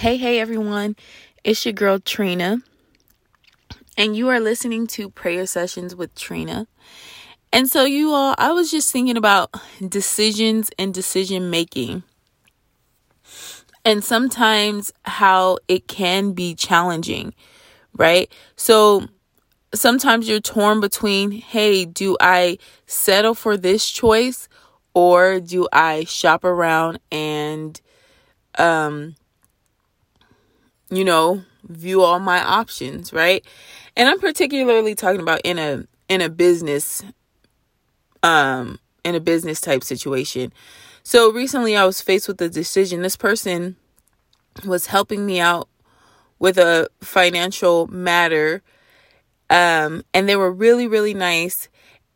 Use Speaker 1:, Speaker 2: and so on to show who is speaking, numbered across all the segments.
Speaker 1: Hey, hey, everyone. It's your girl Trina, and you are listening to Prayer Sessions with Trina. And so, you all, I was just thinking about decisions and decision making, and sometimes how it can be challenging, right? So, sometimes you're torn between, hey, do I settle for this choice or do I shop around and, um, you know, view all my options, right? And I'm particularly talking about in a in a business um in a business type situation. So recently I was faced with a decision. This person was helping me out with a financial matter um and they were really really nice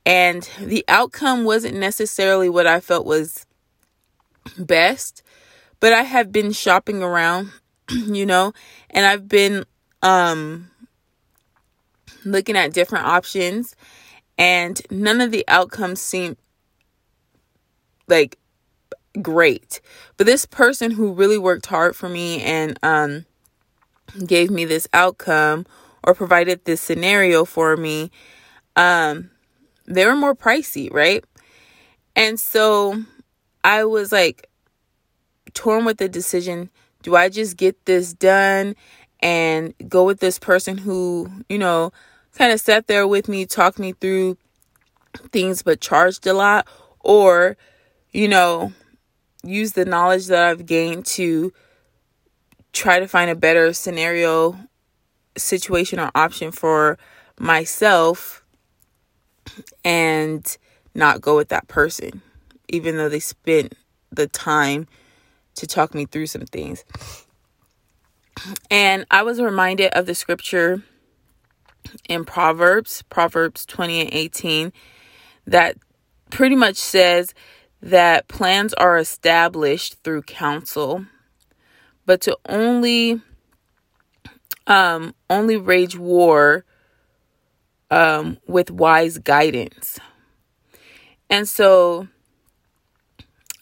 Speaker 1: and the outcome wasn't necessarily what I felt was best, but I have been shopping around you know, and I've been um looking at different options and none of the outcomes seem like great. But this person who really worked hard for me and um gave me this outcome or provided this scenario for me um they were more pricey, right? And so I was like torn with the decision do I just get this done and go with this person who, you know, kind of sat there with me, talked me through things, but charged a lot? Or, you know, use the knowledge that I've gained to try to find a better scenario, situation, or option for myself and not go with that person, even though they spent the time to talk me through some things. And I was reminded of the scripture in Proverbs, Proverbs 20 and 18, that pretty much says that plans are established through counsel, but to only um only rage war um with wise guidance. And so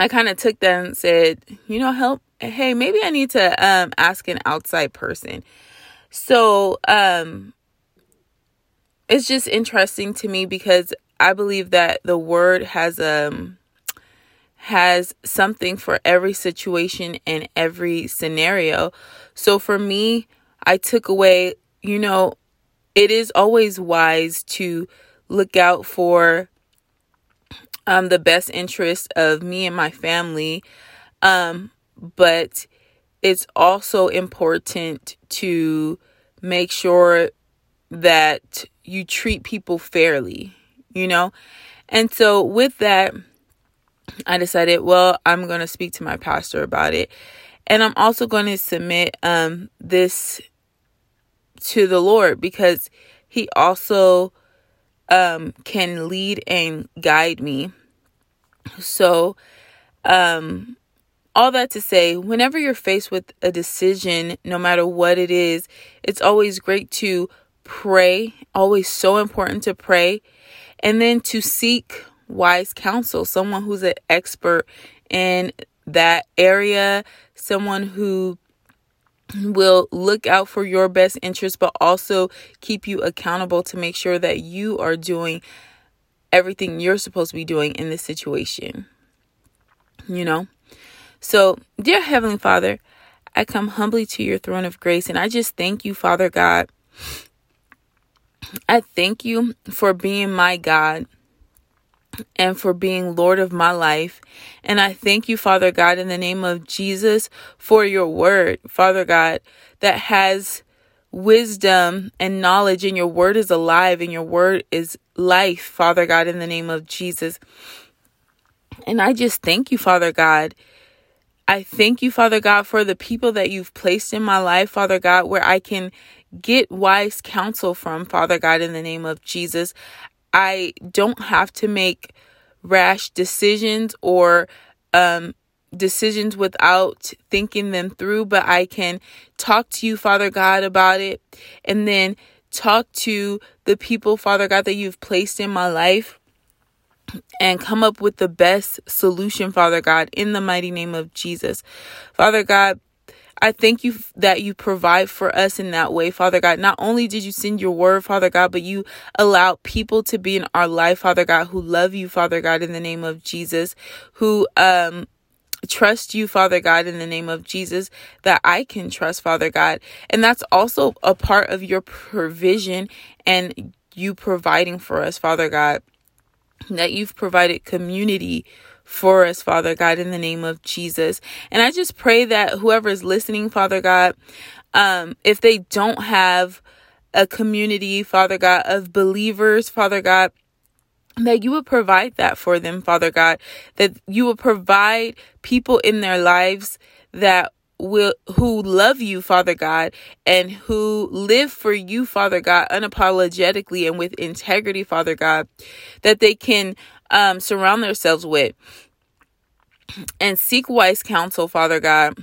Speaker 1: I kind of took that and said, you know, help. Hey, maybe I need to um, ask an outside person. So um, it's just interesting to me because I believe that the word has um has something for every situation and every scenario. So for me, I took away, you know, it is always wise to look out for um, the best interest of me and my family. Um, but it's also important to make sure that you treat people fairly, you know? And so with that, I decided, well, I'm going to speak to my pastor about it. And I'm also going to submit um, this to the Lord because he also um, can lead and guide me. So, um, all that to say, whenever you're faced with a decision, no matter what it is, it's always great to pray, always so important to pray, and then to seek wise counsel, someone who's an expert in that area, someone who will look out for your best interest, but also keep you accountable to make sure that you are doing everything you're supposed to be doing in this situation. You know? So, dear Heavenly Father, I come humbly to your throne of grace and I just thank you, Father God. I thank you for being my God and for being Lord of my life. And I thank you, Father God, in the name of Jesus, for your word, Father God, that has wisdom and knowledge, and your word is alive, and your word is life, Father God, in the name of Jesus. And I just thank you, Father God. I thank you, Father God, for the people that you've placed in my life, Father God, where I can get wise counsel from, Father God, in the name of Jesus. I don't have to make rash decisions or um, decisions without thinking them through, but I can talk to you, Father God, about it and then talk to the people, Father God, that you've placed in my life and come up with the best solution, Father God, in the mighty name of Jesus. Father God, I thank you that you provide for us in that way, Father God. Not only did you send your word, Father God, but you allow people to be in our life, Father God, who love you, Father God, in the name of Jesus, who um trust you, Father God, in the name of Jesus, that I can trust, Father God. And that's also a part of your provision and you providing for us, Father God. That you've provided community for us, Father God, in the name of Jesus. And I just pray that whoever is listening, Father God, um, if they don't have a community, Father God, of believers, Father God, that you would provide that for them, Father God, that you would provide people in their lives that will who love you father god and who live for you father god unapologetically and with integrity father god that they can um, surround themselves with and seek wise counsel father god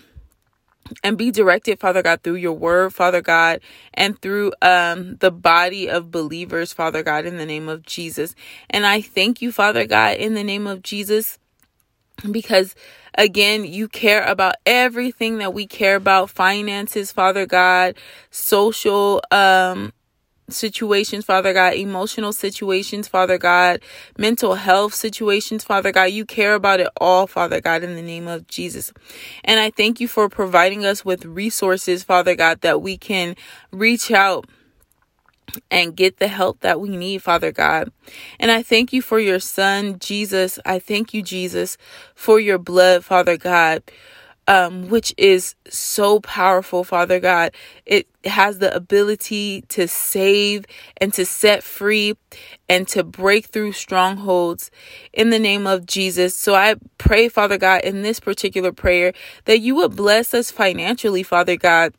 Speaker 1: and be directed, Father God, through your word, Father God, and through um, the body of believers, Father God, in the name of Jesus. And I thank you, Father God, in the name of Jesus, because again, you care about everything that we care about finances, Father God, social, um, situations, Father God, emotional situations, Father God, mental health situations, Father God. You care about it all, Father God, in the name of Jesus. And I thank you for providing us with resources, Father God, that we can reach out and get the help that we need, Father God. And I thank you for your son, Jesus. I thank you, Jesus, for your blood, Father God um, which is so powerful, Father God. It has the ability to save and to set free and to break through strongholds in the name of Jesus. So I pray, Father God, in this particular prayer that you would bless us financially, Father God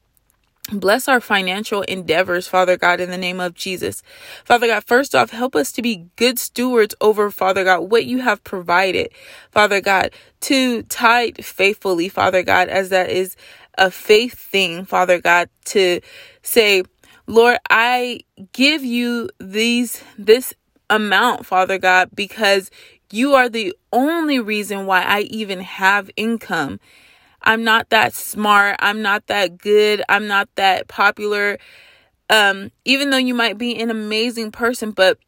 Speaker 1: Bless our financial endeavors, Father God, in the name of Jesus. Father God, first off, help us to be good stewards over, Father God, what you have provided, Father God, to tithe faithfully, Father God, as that is a faith thing, Father God, to say, Lord, I give you these, this amount, Father God, because you are the only reason why I even have income. I'm not that smart. I'm not that good. I'm not that popular. Um, even though you might be an amazing person, but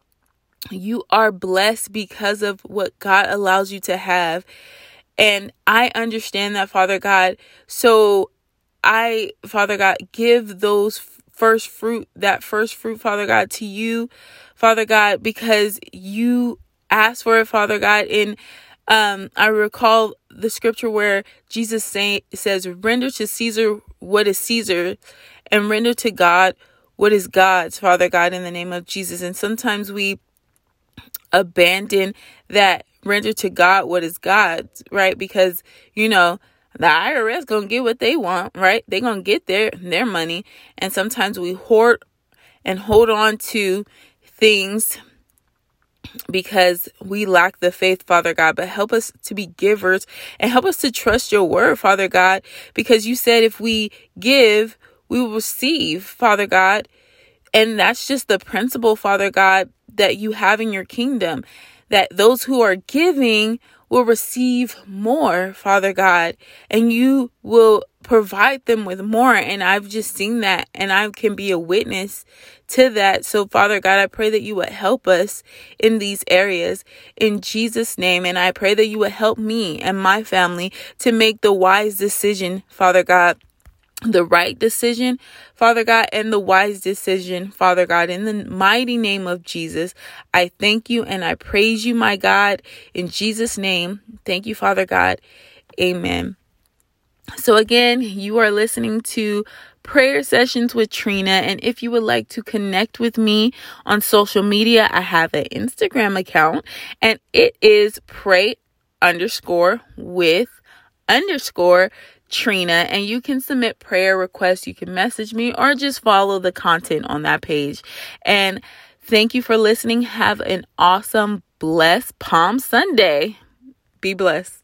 Speaker 1: you are blessed because of what God allows you to have. And I understand that, Father God. So I, Father God, give those first fruit, that first fruit, Father God, to you, Father God, because you asked for it, Father God. And um, I recall the scripture where Jesus say, says, Render to Caesar what is Caesar, and render to God what is God's, Father God, in the name of Jesus. And sometimes we abandon that render to God what is God's, right? Because, you know, the IRS gonna get what they want, right? They gonna get their their money. And sometimes we hoard and hold on to things because we lack the faith, Father God. But help us to be givers and help us to trust your word, Father God, because you said if we give, we will receive, Father God. And that's just the principle, Father God, that you have in your kingdom. That those who are giving will receive more, Father God, and you will provide them with more. And I've just seen that, and I can be a witness to that. So, Father God, I pray that you would help us in these areas in Jesus' name. And I pray that you would help me and my family to make the wise decision, Father God the right decision, Father God, and the wise decision, Father God. In the mighty name of Jesus, I thank you and I praise you, my God, in Jesus' name. Thank you, Father God. Amen. So, again, you are listening to prayer sessions with Trina. And if you would like to connect with me on social media, I have an Instagram account and it is pray underscore with underscore Trina, and you can submit prayer requests. You can message me or just follow the content on that page. And thank you for listening. Have an awesome, blessed Palm Sunday. Be blessed.